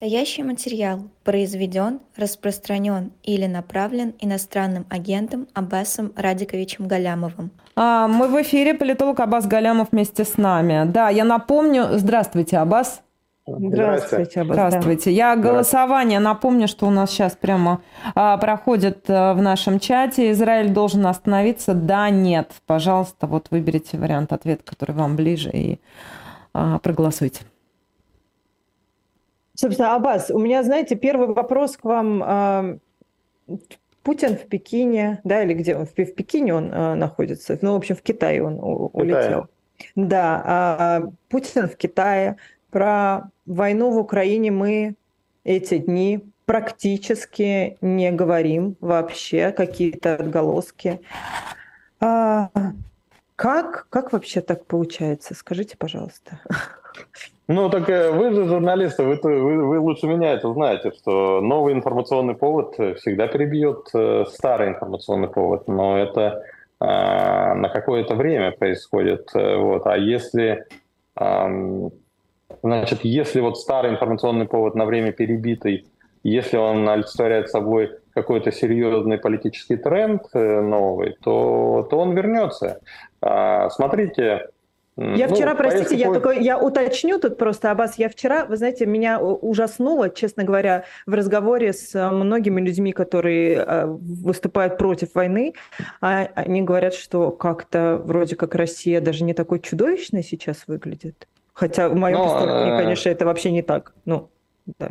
Настоящий материал произведен, распространен или направлен иностранным агентом Аббасом Радиковичем Галямовым. А, мы в эфире, политолог Аббас Галямов вместе с нами. Да, я напомню... Здравствуйте, Аббас. Здравствуйте, Аббас. Здравствуйте. Я голосование напомню, что у нас сейчас прямо а, проходит а, в нашем чате. Израиль должен остановиться? Да, нет. Пожалуйста, вот выберите вариант ответа, который вам ближе, и а, проголосуйте. Собственно, Аббас, у меня, знаете, первый вопрос к вам. Путин в Пекине, да, или где он? В Пекине он э, находится. Ну, в общем, в Китае он улетел. Да, а Путин в Китае. Про войну в Украине мы эти дни практически не говорим вообще, какие-то отголоски. А, как, как вообще так получается? Скажите, пожалуйста. Ну, так э, вы же журналисты, вы, вы, вы лучше меня это знаете, что новый информационный повод всегда перебьет э, старый информационный повод, но это э, на какое-то время происходит. Э, вот. А если, э, значит, если вот старый информационный повод на время перебитый, если он олицетворяет собой какой-то серьезный политический тренд новый, то, то он вернется. А, смотрите, я ну, вчера, простите, я только я уточню тут просто, Аббас, я вчера, вы знаете, меня ужаснуло, честно говоря, в разговоре с э, многими людьми, которые э, выступают против войны, а они говорят, что как-то вроде как Россия даже не такой чудовищной сейчас выглядит. Хотя в моем Но, представлении, э, конечно, это вообще не так. Ну, да.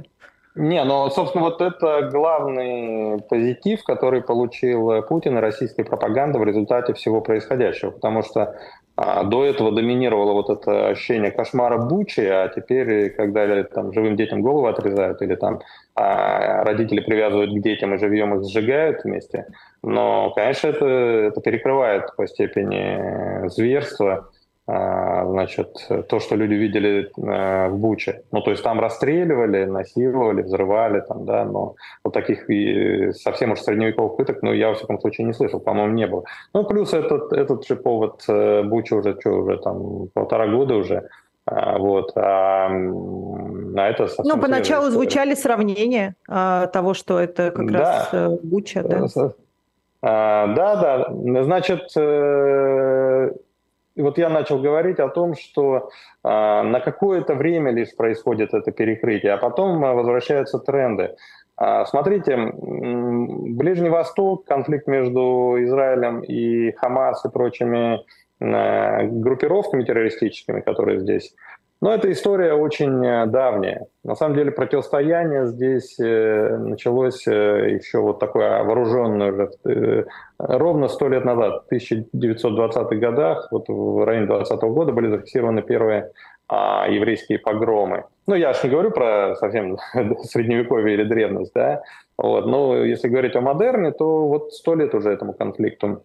Не, но, собственно, вот это главный позитив, который получил Путин и российская пропаганда в результате всего происходящего. Потому что а до этого доминировало вот это ощущение кошмара Бучи, а теперь, когда там живым детям голову отрезают или там а родители привязывают к детям и живьем их сжигают вместе, но, конечно, это, это перекрывает по степени зверства значит, то, что люди видели а, в Буче. Ну, то есть там расстреливали, насиловали, взрывали, там, да, но вот таких и совсем уж средневековых пыток, ну, я, во всяком случае, не слышал, по-моему, не было. Ну, плюс этот, этот же повод э, Буча уже, что, уже там полтора года уже, а, вот, а, а это Ну, поначалу звучали сравнения а, того, что это как да. раз э, Буча, да? А, да, да. Значит, э, и вот я начал говорить о том, что э, на какое-то время лишь происходит это перекрытие, а потом э, возвращаются тренды. Э, смотрите, Ближний Восток, конфликт между Израилем и Хамас и прочими э, группировками террористическими, которые здесь но эта история очень э, давняя. На самом деле противостояние здесь э, началось э, еще вот такое вооруженное уже ровно сто лет назад, в 1920-х годах, вот в районе 20 -го года были зафиксированы первые а, еврейские погромы. Ну, я же не говорю про совсем средневековье или древность, да, вот, но если говорить о модерне, то вот сто лет уже этому конфликту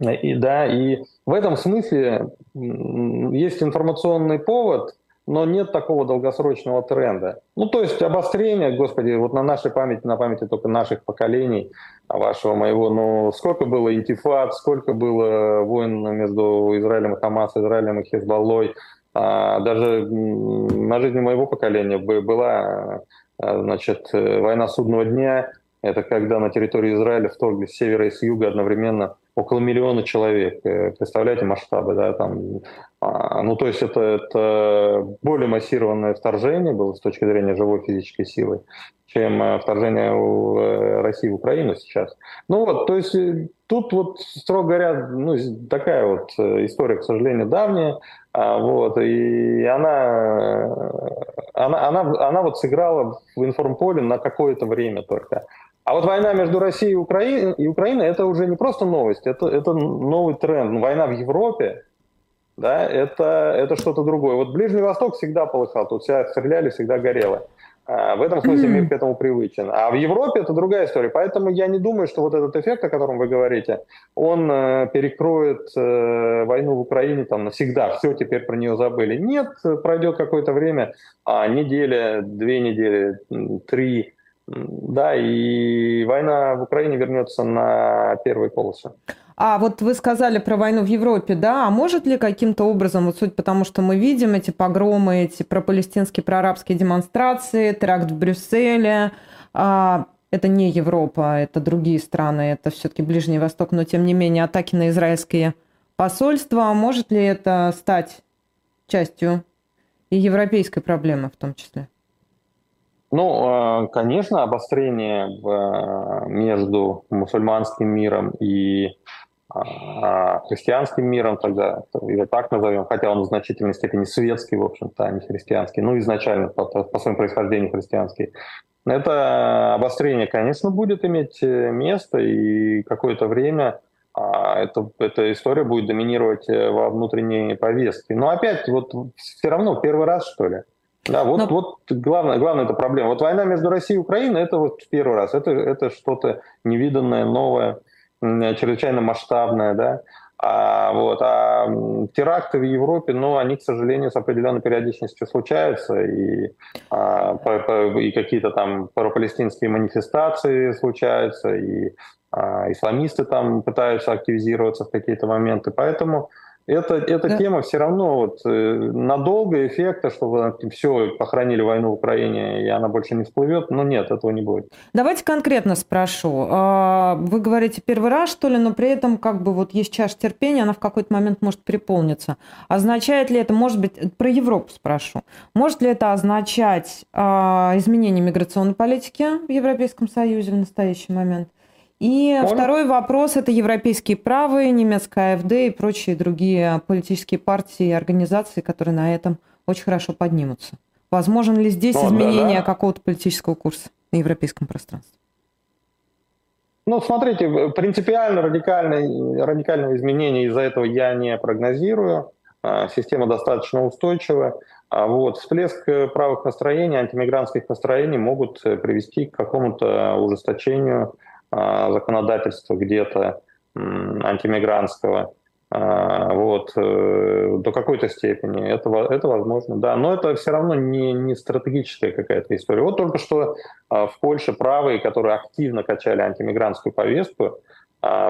и, да, и в этом смысле есть информационный повод, но нет такого долгосрочного тренда. Ну, то есть обострение, господи, вот на нашей памяти, на памяти только наших поколений, а вашего, моего, ну, сколько было интифад, сколько было войн между Израилем и Хамас, Израилем и Хезболлой, а, даже на жизни моего поколения была, а, значит, война судного дня, это когда на территории Израиля вторглись с севера и с юга одновременно около миллиона человек. Э, представляете масштабы, да, там, а, ну, то есть это, это более массированное вторжение было с точки зрения живой физической силы, чем э, вторжение э, России в Украину сейчас. Ну вот, то есть тут вот, строго говоря, ну, такая вот история, к сожалению, давняя, а, вот, и она, она, она, она вот сыграла в информполе на какое-то время только. А вот война между Россией и Украиной, и Украиной это уже не просто новость, это, это новый тренд. Война в Европе, да, это, это что-то другое. Вот Ближний Восток всегда полыхал, тут всегда стреляли, всегда горело. А, в этом смысле мир к этому привычен. А в Европе это другая история. Поэтому я не думаю, что вот этот эффект, о котором вы говорите, он э, перекроет э, войну в Украине там навсегда. Все, теперь про нее забыли. Нет, пройдет какое-то время, а, неделя, две недели, три, да, и война в Украине вернется на первые полосы. А вот вы сказали про войну в Европе, да? А может ли каким-то образом, вот суть потому, что мы видим эти погромы, эти пропалестинские, проарабские демонстрации, теракт в Брюсселе, а, это не Европа, это другие страны, это все-таки Ближний Восток, но тем не менее атаки на израильские посольства, может ли это стать частью и европейской проблемы в том числе? Ну, э, конечно, обострение э, между мусульманским миром и а, христианским миром, тогда его так назовем, хотя он в значительной степени светский, в общем-то, а не христианский, ну, изначально по, по своему происхождению христианский. Это обострение, конечно, будет иметь э, место, и какое-то время а, это, эта история будет доминировать во внутренней повестке. Но опять, вот все равно первый раз, что ли. Да, вот, Но... вот главная, главная эта проблема. Вот война между Россией и Украиной, это вот первый раз, это, это что-то невиданное, новое, чрезвычайно масштабное, да. А, вот, а теракты в Европе, ну, они, к сожалению, с определенной периодичностью случаются, и, а, по, по, и какие-то там пропалестинские манифестации случаются, и а, исламисты там пытаются активизироваться в какие-то моменты. Поэтому это, эта да. тема все равно вот, э, надолго эффекта, чтобы все, похоронили войну в Украине, и она больше не всплывет, но нет, этого не будет. Давайте конкретно спрошу. А, вы говорите первый раз, что ли, но при этом как бы вот есть чаша терпения, она в какой-то момент может переполниться. Означает ли это, может быть, про Европу спрошу, может ли это означать а, изменение миграционной политики в Европейском Союзе в настоящий момент? И Он... второй вопрос – это европейские правые, немецкая АФД и прочие другие политические партии и организации, которые на этом очень хорошо поднимутся. Возможен ли здесь ну, изменение да, да. какого-то политического курса на европейском пространстве? Ну, смотрите, принципиально радикальное, радикального изменения из-за этого я не прогнозирую. А, система достаточно устойчивая. А вот всплеск правых настроений, антимигрантских настроений могут привести к какому-то ужесточению а, законодательства где-то антимигрантского, а, вот, э, до какой-то степени. Это, это возможно, да. Но это все равно не, не стратегическая какая-то история. Вот только что а, в Польше правые, которые активно качали антимигрантскую повестку,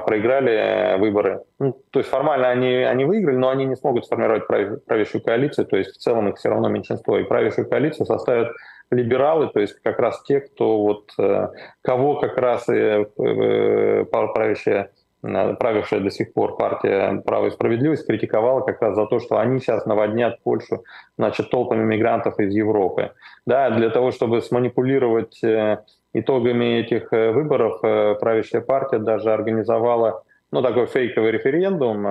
проиграли выборы. Ну, то есть формально они, они выиграли, но они не смогут сформировать правящую коалицию, то есть в целом их все равно меньшинство. И правящую коалицию составят либералы, то есть как раз те, кто вот, э, кого как раз и э, правящая правившая до сих пор партия «Право и справедливость» критиковала как раз за то, что они сейчас наводнят Польшу значит, толпами мигрантов из Европы. Да, для того, чтобы сманипулировать э, итогами этих выборов, правящая партия даже организовала ну, такой фейковый референдум,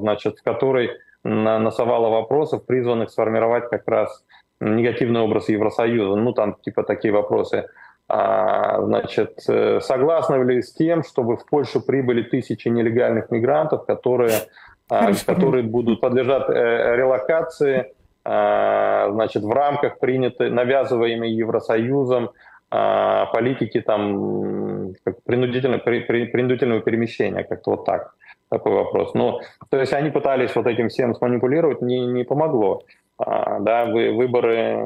значит, в который насовала вопросов, призванных сформировать как раз негативный образ Евросоюза, ну там типа такие вопросы. А, значит, э, согласны ли с тем, чтобы в Польшу прибыли тысячи нелегальных мигрантов, которые, а, которые будут подлежать э, релокации, а, значит, в рамках принятой, навязываемой Евросоюзом а, политики там принудительного, принудительного перемещения, как-то вот так такой вопрос. Ну, то есть они пытались вот этим всем сманипулировать, не, не помогло. А, да, вы, выборы,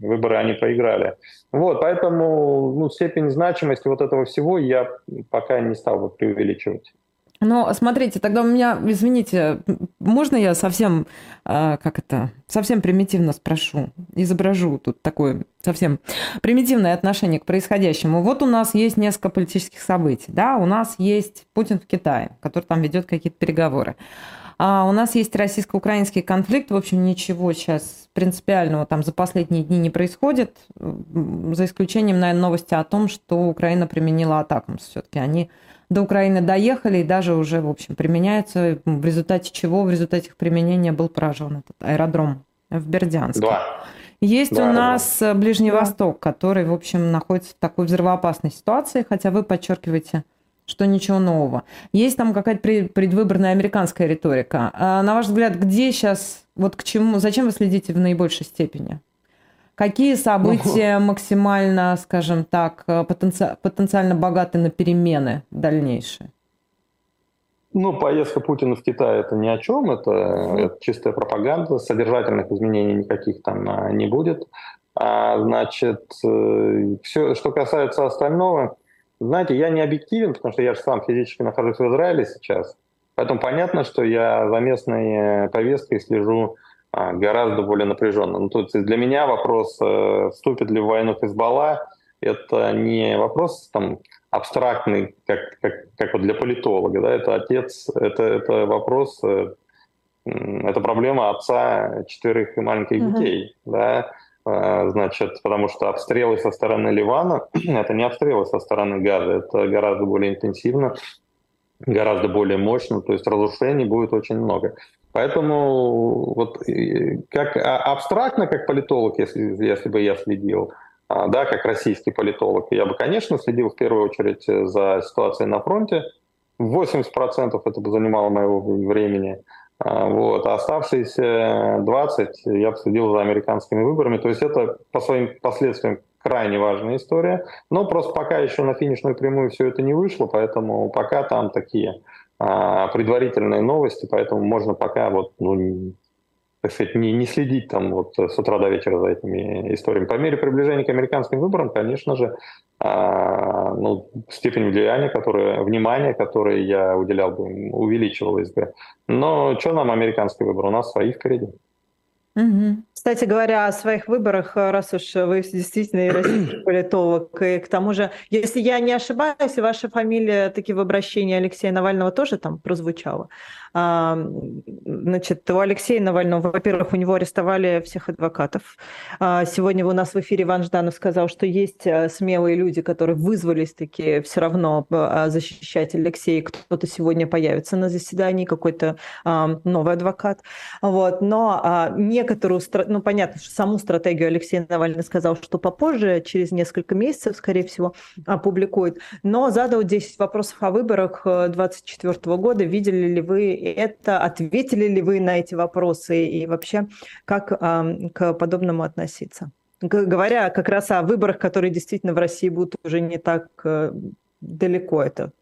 выборы они проиграли. Вот, поэтому ну, степень значимости вот этого всего я пока не стал бы преувеличивать. Но смотрите, тогда у меня, извините, можно я совсем, а, как это, совсем примитивно спрошу, изображу тут такое совсем примитивное отношение к происходящему. Вот у нас есть несколько политических событий, да, у нас есть Путин в Китае, который там ведет какие-то переговоры. А у нас есть российско-украинский конфликт. В общем, ничего сейчас принципиального там за последние дни не происходит, за исключением, наверное, новости о том, что Украина применила атакам. Все-таки они до Украины доехали и даже уже, в общем, применяются, в результате чего, в результате их применения был поражен этот аэродром в Бердянске. Да. Есть да, у нас да. Ближний да. Восток, который, в общем, находится в такой взрывоопасной ситуации, хотя вы подчеркиваете, что ничего нового. Есть там какая-то предвыборная американская риторика. А на ваш взгляд, где сейчас, вот к чему, зачем вы следите в наибольшей степени? Какие события максимально, скажем так, потенци... потенциально богаты на перемены дальнейшие? Ну, поездка Путина в Китай это ни о чем, это, это чистая пропаганда, содержательных изменений никаких там а, не будет. А, значит, э, все, что касается остального, знаете, я не объективен, потому что я же сам физически нахожусь в Израиле сейчас. Поэтому понятно, что я за местной повесткой слежу а, гораздо более напряженно. Ну, то есть для меня вопрос, э, вступит ли в войну Хизбалла, это не вопрос там, абстрактный, как, как, как вот для политолога. Да? Это отец, это, это вопрос, э, это проблема отца четверых маленьких uh-huh. детей. Да? А, значит, потому что обстрелы со стороны Ливана — это не обстрелы со стороны Газа, это гораздо более интенсивно, гораздо более мощно, то есть разрушений будет очень много. Поэтому вот как а, абстрактно, как политолог, если, если бы я следил, а, да, как российский политолог, я бы, конечно, следил в первую очередь за ситуацией на фронте. 80% это бы занимало моего времени. Вот. А оставшиеся 20 я следил за американскими выборами. То есть это по своим последствиям крайне важная история. Но просто пока еще на финишную прямую все это не вышло, поэтому пока там такие а, предварительные новости, поэтому можно пока вот ну, так сказать, не, не следить там вот с утра до вечера за этими историями. По мере приближения к американским выборам, конечно же, а, ну, степень влияния, которое, внимания, которое я уделял бы, увеличивалась бы. Но что нам американский выбор? У нас свои впереди. Угу. Кстати говоря, о своих выборах, э, раз уж вы действительно и российский политолог, и к тому же, если я не ошибаюсь, ваша фамилия таки в обращении Алексея Навального тоже там прозвучала. А, значит, у Алексея Навального, во-первых, у него арестовали всех адвокатов. А, сегодня у нас в эфире Иван Жданов сказал, что есть э, смелые люди, которые вызвались таки все равно э, защищать Алексея. Кто-то сегодня появится на заседании, какой-то новый адвокат. Вот. Но некоторую ну, понятно, что саму стратегию Алексей Навальный сказал, что попозже, через несколько месяцев, скорее всего, опубликует. Но задал 10 вопросов о выборах 2024 э, года. Видели ли вы это? Ответили ли вы на эти вопросы? И вообще, как э, к подобному относиться? Говоря как раз о выборах, которые действительно в России будут уже не так э, далеко это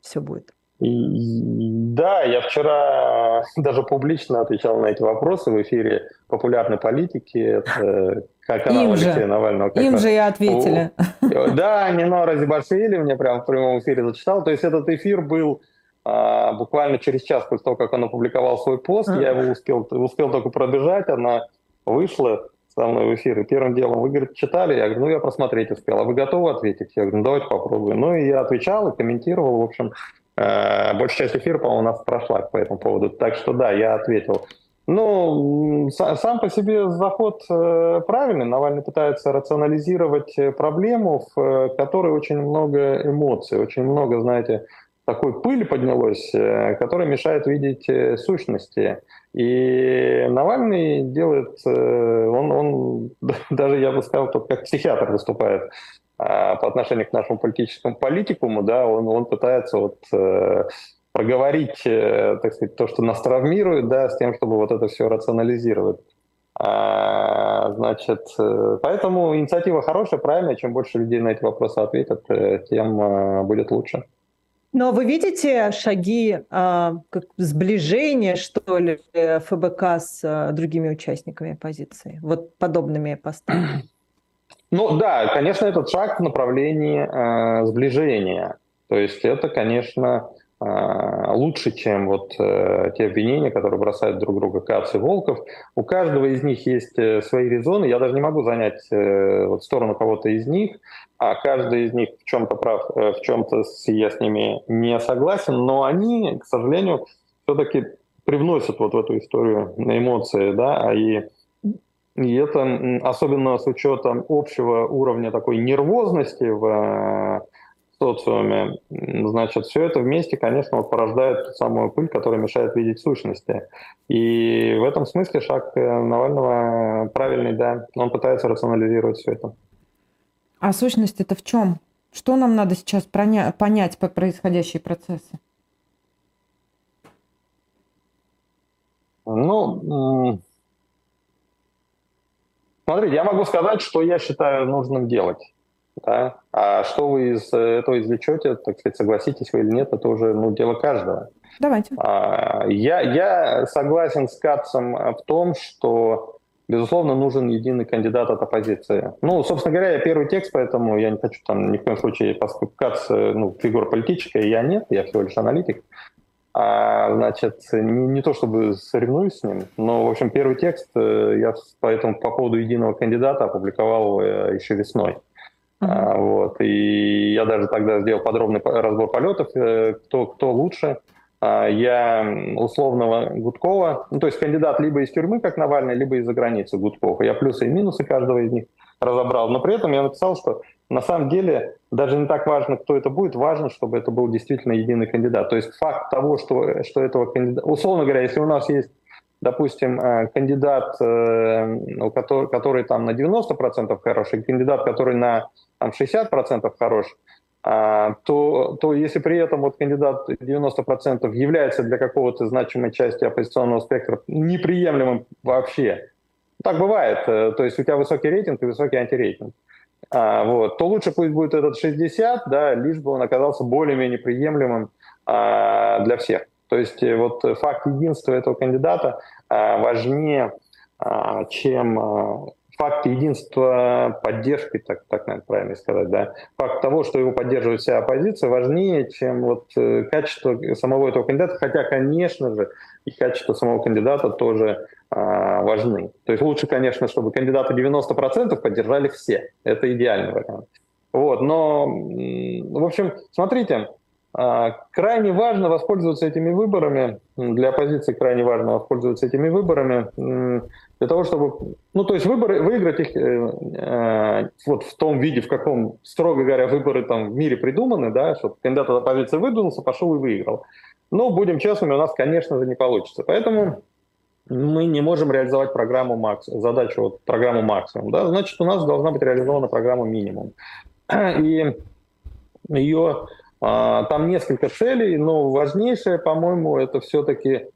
все будет. Да, я вчера даже публично отвечал на эти вопросы в эфире популярной политики. Это канал Алексея же. Навального. Как Им же и ответили. Да, Нино Разибашвили мне прямо в прямом эфире зачитал. То есть этот эфир был буквально через час после того, как он опубликовал свой пост. Я его успел, успел только пробежать. Она вышла со мной в эфир. И первым делом, вы, говорит, читали? Я говорю, ну, я просмотреть успел. А вы готовы ответить? Я говорю, ну, давайте попробуем. Ну, и я отвечал и комментировал. В общем, Э, большая часть эфира, по-моему, у нас прошла по этому поводу. Так что да, я ответил. Ну, сам по себе заход э, правильный. Навальный пытается рационализировать э, проблему, в которой очень много эмоций, очень много, знаете, такой пыли поднялось, которая мешает видеть сущности. И Навальный делает, он, он даже, я бы сказал, как психиатр выступает. А, по отношению к нашему политическому политикуму, да, он, он пытается вот э, проговорить, э, так сказать, то, что нас травмирует, да, с тем, чтобы вот это все рационализировать. А, значит, э, поэтому инициатива хорошая, правильная. Чем больше людей на эти вопросы ответят, тем будет лучше. Но вы видите шаги а, сближения, что ли, ФБК с другими участниками оппозиции, вот подобными постами? Ну да, конечно, этот шаг в направлении э, сближения. То есть это, конечно, лучше, чем вот э, те обвинения, которые бросают друг друга Кац и Волков. У каждого из них есть э, свои резоны. Я даже не могу занять э, сторону кого-то из них, а каждый из них в чем-то прав, в чем-то я с ними не согласен, но они, к сожалению, все-таки привносят вот в эту историю на эмоции, да, и и это особенно с учетом общего уровня такой нервозности в социуме, значит, все это вместе, конечно, вот порождает ту самую пыль, которая мешает видеть сущности. И в этом смысле шаг э, Навального правильный, да, он пытается рационализировать все это. А сущность это в чем? Что нам надо сейчас понять по происходящие процессы? Ну, Смотрите, я могу сказать, что я считаю нужным делать. Да? А что вы из этого извлечете, так сказать, согласитесь вы или нет, это уже ну, дело каждого. Давайте. А, я, я согласен с Кацем в том, что безусловно, нужен единый кандидат от оппозиции. Ну, собственно говоря, я первый текст, поэтому я не хочу там ни в коем случае поскупкаться, ну, фигура политическая, я нет, я всего лишь аналитик. А, значит, не, не то чтобы соревнуюсь с ним, но, в общем, первый текст э, я поэтому по поводу единого кандидата опубликовал э, еще весной. А, вот, и я даже тогда сделал подробный разбор полетов, э, кто, кто лучше. А, я условного Гудкова, ну, то есть кандидат либо из тюрьмы, как Навальный, либо из-за границы Гудкова. Я плюсы и минусы каждого из них разобрал. Но при этом я написал, что на самом деле даже не так важно, кто это будет, важно, чтобы это был действительно единый кандидат. То есть факт того, что, что этого кандидата... Условно говоря, если у нас есть, допустим, э, кандидат, э, который, который там на 90% хороший, кандидат, который на там, 60% хорош, а, то, то если при этом вот кандидат 90% является для какого-то значимой части оппозиционного спектра неприемлемым вообще, так бывает, э, то есть у тебя высокий рейтинг и высокий антирейтинг, а, вот, то лучше пусть будет этот 60, да, лишь бы он оказался более-менее приемлемым а, для всех. То есть э, вот факт единства этого кандидата а, важнее, а, чем факт единства поддержки, так, так наверное, правильно сказать, да, факт того, что его поддерживает вся оппозиция, важнее, чем вот э, качество самого этого кандидата, хотя, конечно же, и качество самого кандидата тоже а, важны. То есть лучше, конечно, чтобы кандидаты 90% поддержали все. Это идеальный вариант. Вот, но, в общем, смотрите, крайне важно воспользоваться этими выборами, для оппозиции крайне важно воспользоваться этими выборами для того, чтобы, ну, то есть выборы, выиграть их э, э, вот в том виде, в каком, строго говоря, выборы там в мире придуманы, да, чтобы кандидат от оппозиции выдвинулся, пошел и выиграл. Но, будем честными, у нас, конечно же, не получится. Поэтому мы не можем реализовать программу максимум, задачу вот программу максимум, да, значит, у нас должна быть реализована программа минимум. И ее а, там несколько целей, но важнейшее, по-моему, это все-таки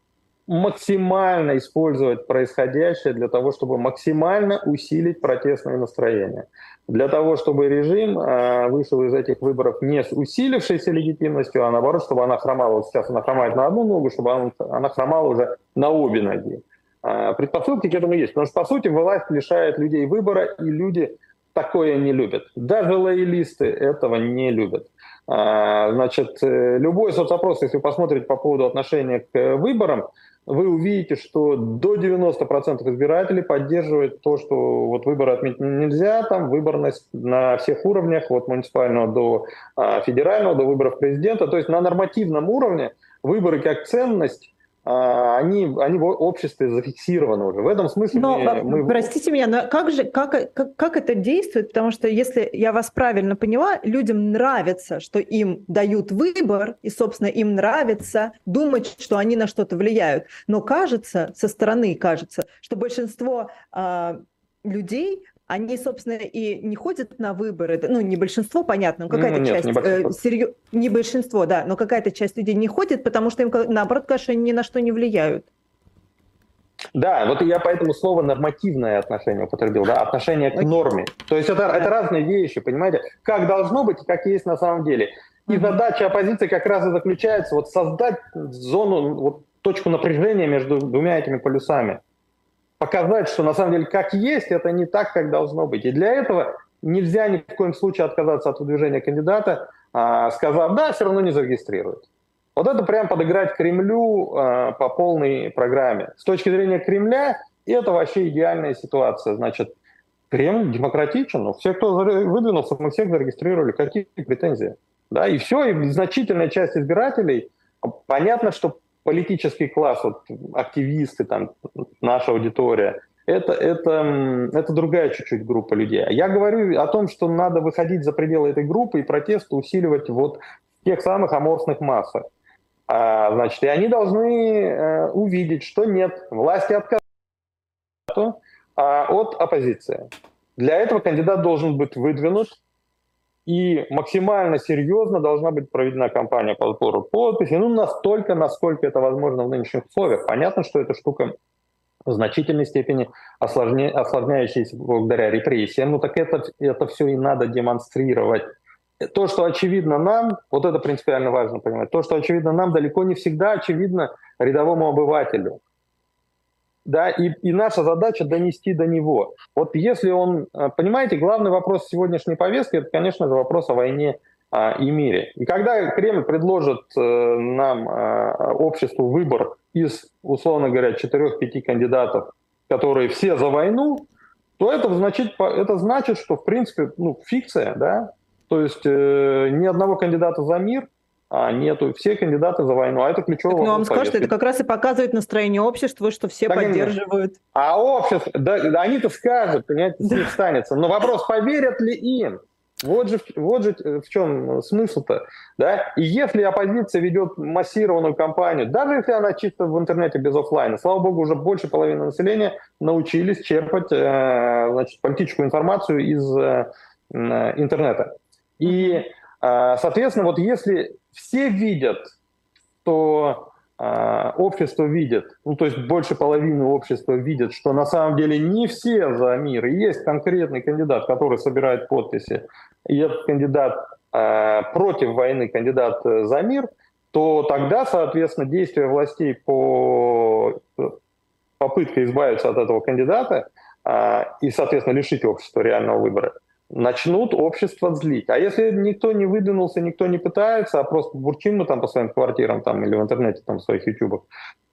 максимально использовать происходящее для того, чтобы максимально усилить протестное настроение. Для того, чтобы режим э, вышел из этих выборов не с усилившейся легитимностью, а наоборот, чтобы она хромала, вот сейчас она хромает на одну ногу, чтобы она, хромала уже на обе ноги. Э, предпосылки к этому есть, потому что, по сути, власть лишает людей выбора, и люди такое не любят. Даже лоялисты этого не любят. А, значит, э, любой соцопрос, если вы посмотрите по поводу отношения к выборам, вы увидите, что до 90% избирателей поддерживают то, что вот выборы отменить нельзя, там выборность на всех уровнях, от муниципального до а, федерального, до выборов президента. То есть на нормативном уровне выборы как ценность они, они в обществе зафиксированы уже. В этом смысле но, мы, мы... Простите меня, но как же, как, как, как это действует? Потому что, если я вас правильно поняла, людям нравится, что им дают выбор, и, собственно, им нравится думать, что они на что-то влияют. Но кажется, со стороны кажется, что большинство э, людей они, собственно, и не ходят на выборы, ну, не большинство, понятно, но какая-то ну, часть, не, э, серьез... не большинство, да, но какая-то часть людей не ходит, потому что им, наоборот, конечно, ни на что не влияют. Да, вот я поэтому слово нормативное отношение употребил, да, отношение к норме. То есть это, это разные вещи, понимаете, как должно быть и как есть на самом деле. И задача оппозиции как раз и заключается вот создать зону, вот точку напряжения между двумя этими полюсами показать, что на самом деле как есть, это не так, как должно быть. И для этого нельзя ни в коем случае отказаться от выдвижения кандидата, а, сказав, да, все равно не зарегистрируют. Вот это прям подыграть Кремлю а, по полной программе. С точки зрения Кремля, это вообще идеальная ситуация. Значит, Кремль демократичен, но все, кто выдвинулся, мы всех зарегистрировали, какие претензии? Да, и все, и значительная часть избирателей, понятно, что политический класс, вот, активисты, там, наша аудитория, это, это, это другая чуть-чуть группа людей. Я говорю о том, что надо выходить за пределы этой группы и протест усиливать вот в тех самых аморфных массах. А, значит, и они должны э, увидеть, что нет, власти отказывают а, от оппозиции. Для этого кандидат должен быть выдвинут, и максимально серьезно должна быть проведена кампания по сбору подписей, ну, настолько, насколько это возможно в нынешних условиях. Понятно, что эта штука в значительной степени осложня... осложняющаяся благодаря репрессиям, ну так это, это все и надо демонстрировать. То, что очевидно нам, вот это принципиально важно понимать, то, что очевидно нам, далеко не всегда очевидно рядовому обывателю. Да, и, и наша задача донести до него. Вот если он, э, понимаете, главный вопрос сегодняшней повестки, это, конечно же, вопрос о войне а, и мире. И когда Кремль предложит э, нам, э, обществу, выбор из, условно говоря, четырех-пяти кандидатов, которые все за войну, то это значит, это значит, что, в принципе, ну, фикция, да, то есть э, ни одного кандидата за мир, а нету, все кандидаты за войну, а это ключевой так, Ну, вам скажут, это как раз и показывает настроение общества, что все так поддерживают. А общество, да, да они-то скажут, понимаете, с них станется. Но вопрос, поверят ли им? Вот же, вот же в чем смысл-то. Да? И если оппозиция ведет массированную кампанию, даже если она чисто в интернете без офлайна, слава богу, уже больше половины населения научились черпать э, значит, политическую информацию из э, интернета. И, э, соответственно, вот если все видят, что э, общество видит, ну то есть больше половины общества видят, что на самом деле не все за мир, и есть конкретный кандидат, который собирает подписи, и этот кандидат э, против войны, кандидат за мир, то тогда, соответственно, действия властей по попытке избавиться от этого кандидата э, и, соответственно, лишить общества реального выбора – начнут общество злить. А если никто не выдвинулся, никто не пытается, а просто бурчим мы там по своим квартирам там, или в интернете там в своих ютубах,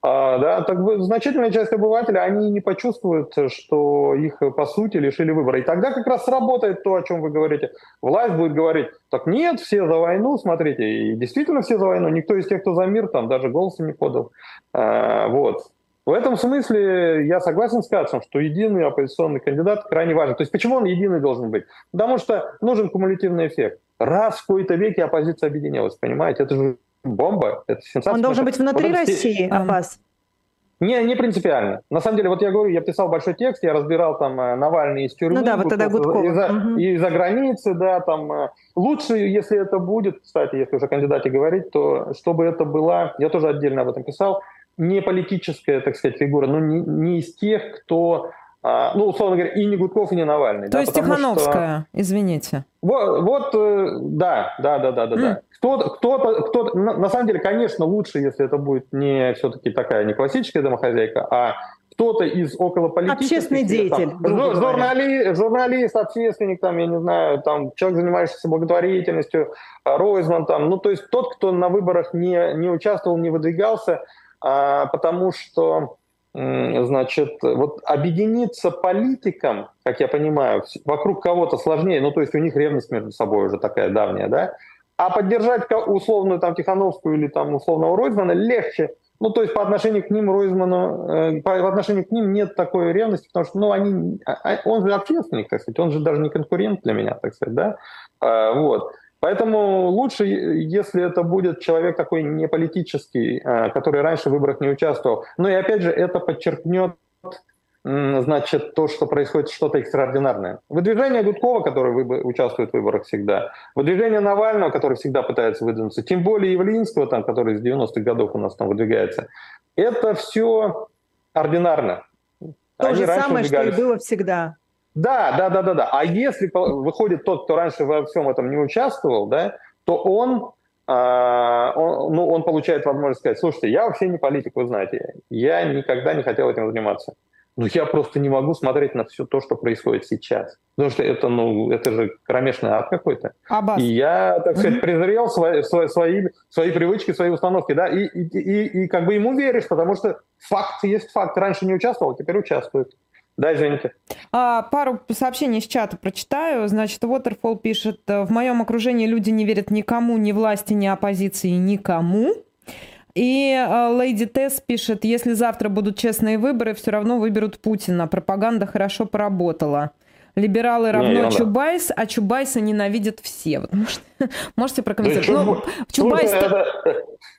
а, да, так значительная часть обывателей, они не почувствуют, что их по сути лишили выбора. И тогда как раз сработает то, о чем вы говорите. Власть будет говорить, так нет, все за войну, смотрите, и действительно все за войну, никто из тех, кто за мир, там даже голоса не подал. А, вот. В этом смысле я согласен с Кацем, что единый оппозиционный кандидат крайне важен. То есть почему он единый должен быть? Потому что нужен кумулятивный эффект. Раз в какой-то веке оппозиция объединилась, понимаете? Это же бомба, это сенсация. Он должен быть внутри вот России, Аббас? Не, не принципиально. На самом деле, вот я говорю, я писал большой текст, я разбирал там э, Навальный из тюрьмы. Ну да, вот тогда Гудков. Из-за, угу. из-за границы, да, там. Э, лучше, если это будет, кстати, если уже кандидате говорить, то чтобы это была, я тоже отдельно об этом писал, не политическая, так сказать, фигура, но не, не из тех, кто, а, ну, условно говоря, и не Гудков, и не Навальный. То да, есть Тихановская, что... извините. Вот, вот, э, да, да, да, да, да, mm. да. Кто-то, кто-то, кто на, на самом деле, конечно, лучше, если это будет не все-таки такая не классическая домохозяйка, а кто-то из околополитических... Общественный деятель. Там, журнали, журналист, общественник, там, я не знаю, там, человек, занимающийся благотворительностью, Ройзман, там, ну, то есть тот, кто на выборах не, не участвовал, не выдвигался, а, потому что значит, вот объединиться политикам, как я понимаю, вокруг кого-то сложнее, ну, то есть у них ревность между собой уже такая давняя, да, а поддержать условную там Тихановскую или там условного Ройзмана легче, ну, то есть по отношению к ним Ройзману, э, по отношению к ним нет такой ревности, потому что, ну, они, а, а, он же общественник, так сказать, он же даже не конкурент для меня, так сказать, да, а, вот. Поэтому лучше, если это будет человек такой не политический, а, который раньше в выборах не участвовал. Ну и опять же, это подчеркнет значит, то, что происходит что-то экстраординарное. Выдвижение Гудкова, который вы, участвует в выборах всегда, выдвижение Навального, который всегда пытается выдвинуться, тем более Явлинского, там, который с 90-х годов у нас там выдвигается, это все ординарно. То Они же самое, что и было всегда. Да, да, да, да, да. А если выходит тот, кто раньше во всем этом не участвовал, да, то он, а, он, ну, он получает возможность сказать, слушайте, я вообще не политик, вы знаете, я никогда не хотел этим заниматься. Но я просто не могу смотреть на все то, что происходит сейчас. Потому что это, ну, это же кромешный ад какой-то. Аббас. И я, так сказать, презрел свои, свои, свои, свои привычки, свои установки, да, и, и, и, и как бы ему веришь, потому что факт есть факт. Раньше не участвовал, теперь участвует. Да, извините. А, пару сообщений из чата прочитаю. Значит, Waterfall пишет, в моем окружении люди не верят никому, ни власти, ни оппозиции, никому. И Lady Tess пишет, если завтра будут честные выборы, все равно выберут Путина. Пропаганда хорошо поработала. Либералы равно не, Чубайс, а Чубайса ненавидят все. Вот, может, можете прокомментировать? Да, ну, Чубайс... Это...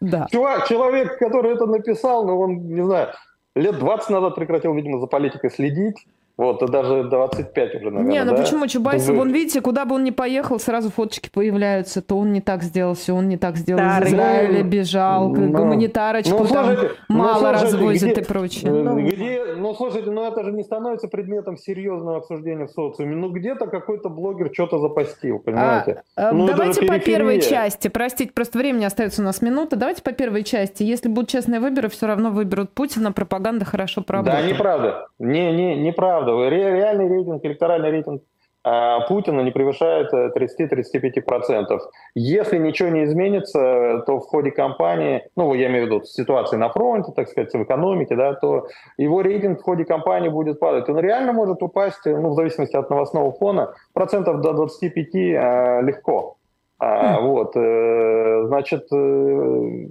Да. Чувак, человек, который это написал, ну, он, не знаю, лет 20 назад прекратил, видимо, за политикой следить. Вот, и даже 25 уже, наверное, Не, ну да? почему? Чубайсов, Вы- вон, видите, куда бы он ни поехал, сразу фоточки появляются. То он не так сделал, все он не так сделал. Из. Израиля бежал, Ну, гуманитарочку ну, там слушайте, ну, мало слушайте, развозят где- и прочее. Э, Ну. Где, ну, слушайте, ну это же не становится предметом серьезного обсуждения в социуме. Ну, где-то какой-то блогер что-то запостил, понимаете? А, Ну, давайте по первой части. Простите, просто времени остается у нас минута. Давайте по первой части. Если будут честные выборы, все равно выберут Путина. Пропаганда хорошо поработала. Да, неправда. Не, не, неправда. Ре- реальный рейтинг, электоральный рейтинг а, Путина не превышает э, 30-35%. Если ничего не изменится, то в ходе кампании, ну, я имею в виду ситуации на фронте, так сказать, в экономике, да, то его рейтинг в ходе кампании будет падать. Он реально может упасть, э, ну, в зависимости от новостного фона, процентов до 25 э, легко. А, Вот, э, значит, э,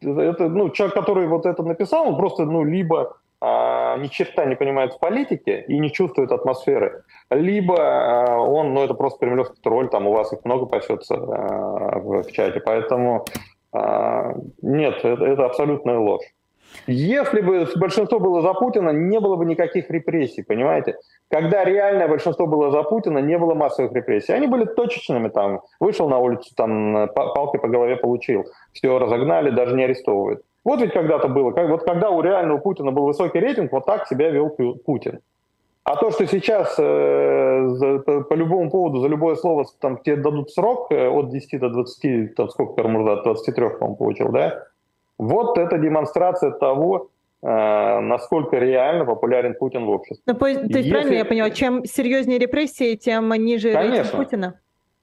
это, ну, человек, который вот это написал, он просто, ну, либо а, ни черта не понимает в политике и не чувствует атмосферы, либо а, он, ну, это просто кремлевский тролль, там у вас их много пасется а, в, чате, поэтому а, нет, это, это абсолютная ложь. Если бы большинство было за Путина, не было бы никаких репрессий, понимаете? Когда реальное большинство было за Путина, не было массовых репрессий. Они были точечными, там, вышел на улицу, там, па- палкой по голове получил, все разогнали, даже не арестовывают. Вот ведь когда-то было, как, вот когда у реального Путина был высокий рейтинг, вот так себя вел Пу- Путин. А то, что сейчас э, за- по, по любому поводу, за любое слово там, тебе дадут срок э, от 10 до 20, там сколько Кармурза, 23, по-моему, получил, да? Вот это демонстрация того, э, насколько реально популярен Путин в обществе. Ну, то есть, Если- правильно я поняла, чем серьезнее репрессии, тем ниже рейтинг Конечно. Путина?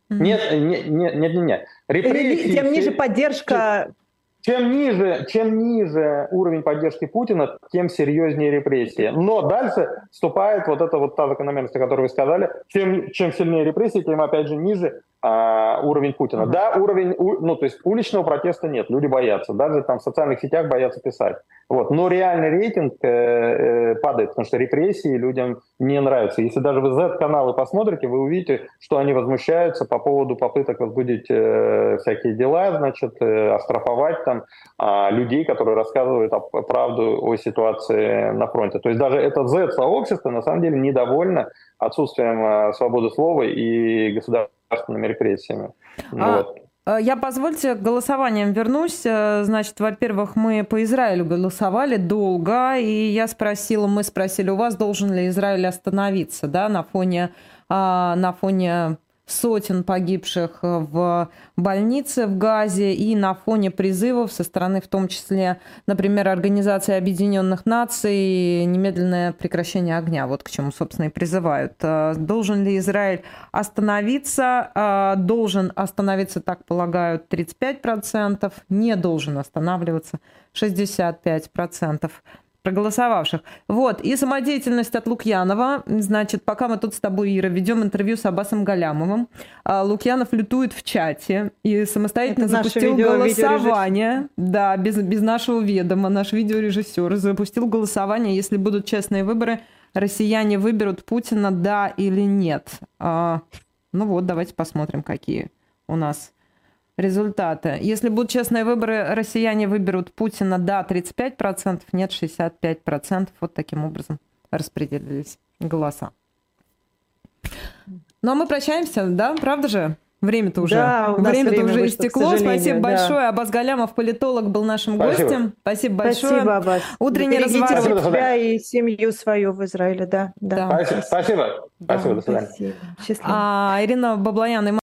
Мгм. Нет, нет, нет, нет, нет, Репрессии, тем ниже поддержка Чем ниже, чем ниже уровень поддержки Путина, тем серьезнее репрессии. Но дальше вступает вот эта вот та закономерность, о которой вы сказали. Чем, чем сильнее репрессии, тем, опять же, ниже а, уровень Путина. Да, уровень, у- ну, то есть уличного протеста нет, люди боятся. Даже там в социальных сетях боятся писать. Вот. Но реальный рейтинг э, э, падает, потому что репрессии людям не нравятся. Если даже вы Z-каналы посмотрите, вы увидите, что они возмущаются по поводу попыток возбудить э, всякие дела, значит, э, оштрафовать там а, людей, которые рассказывают о- правду о ситуации на фронте. То есть даже это Z-сообщество на самом деле недовольно отсутствием э, свободы слова и государственными репрессиями. А, Вот. Э, Я, позвольте, к голосованиям вернусь. Э, Значит, во-первых, мы по Израилю голосовали долго, и я спросила, мы спросили у вас, должен ли Израиль остановиться, да, на фоне, а, на фоне сотен погибших в больнице в Газе и на фоне призывов со стороны, в том числе, например, Организации Объединенных Наций, немедленное прекращение огня. Вот к чему, собственно, и призывают. Э, Должен ли Израиль остановиться? Э, Должен остановиться, так полагают, 35%. Не должен останавливаться 65% проголосовавших. Вот, и самодеятельность от Лукьянова. Значит, пока мы тут с тобой, Ира, ведем интервью с Аббасом Галямовым, а, Лукьянов лютует в чате и самостоятельно Это запустил видео- голосование. Да, без, без нашего ведома. Наш видеорежиссер запустил голосование, если будут честные выборы, россияне выберут Путина, да или нет. А, ну вот, давайте посмотрим, какие у нас результаты. Если будут честные выборы, россияне выберут Путина, да, 35%, нет, 65%. Вот таким образом распределились голоса. Ну, а мы прощаемся, да? Правда же? Время-то уже. Да, Время-то время уже вышло, истекло. Спасибо да. большое. Абаз Галямов, политолог, был нашим Спасибо. гостем. Спасибо большое. Спасибо, Аббас. Утренний Берегите разворот. Себя и семью свою в Израиле, да. да. Да. Спасибо. Спасибо. Да, Спасибо. До свидания. Спасибо. Счастливо. А, Ирина Баблоян и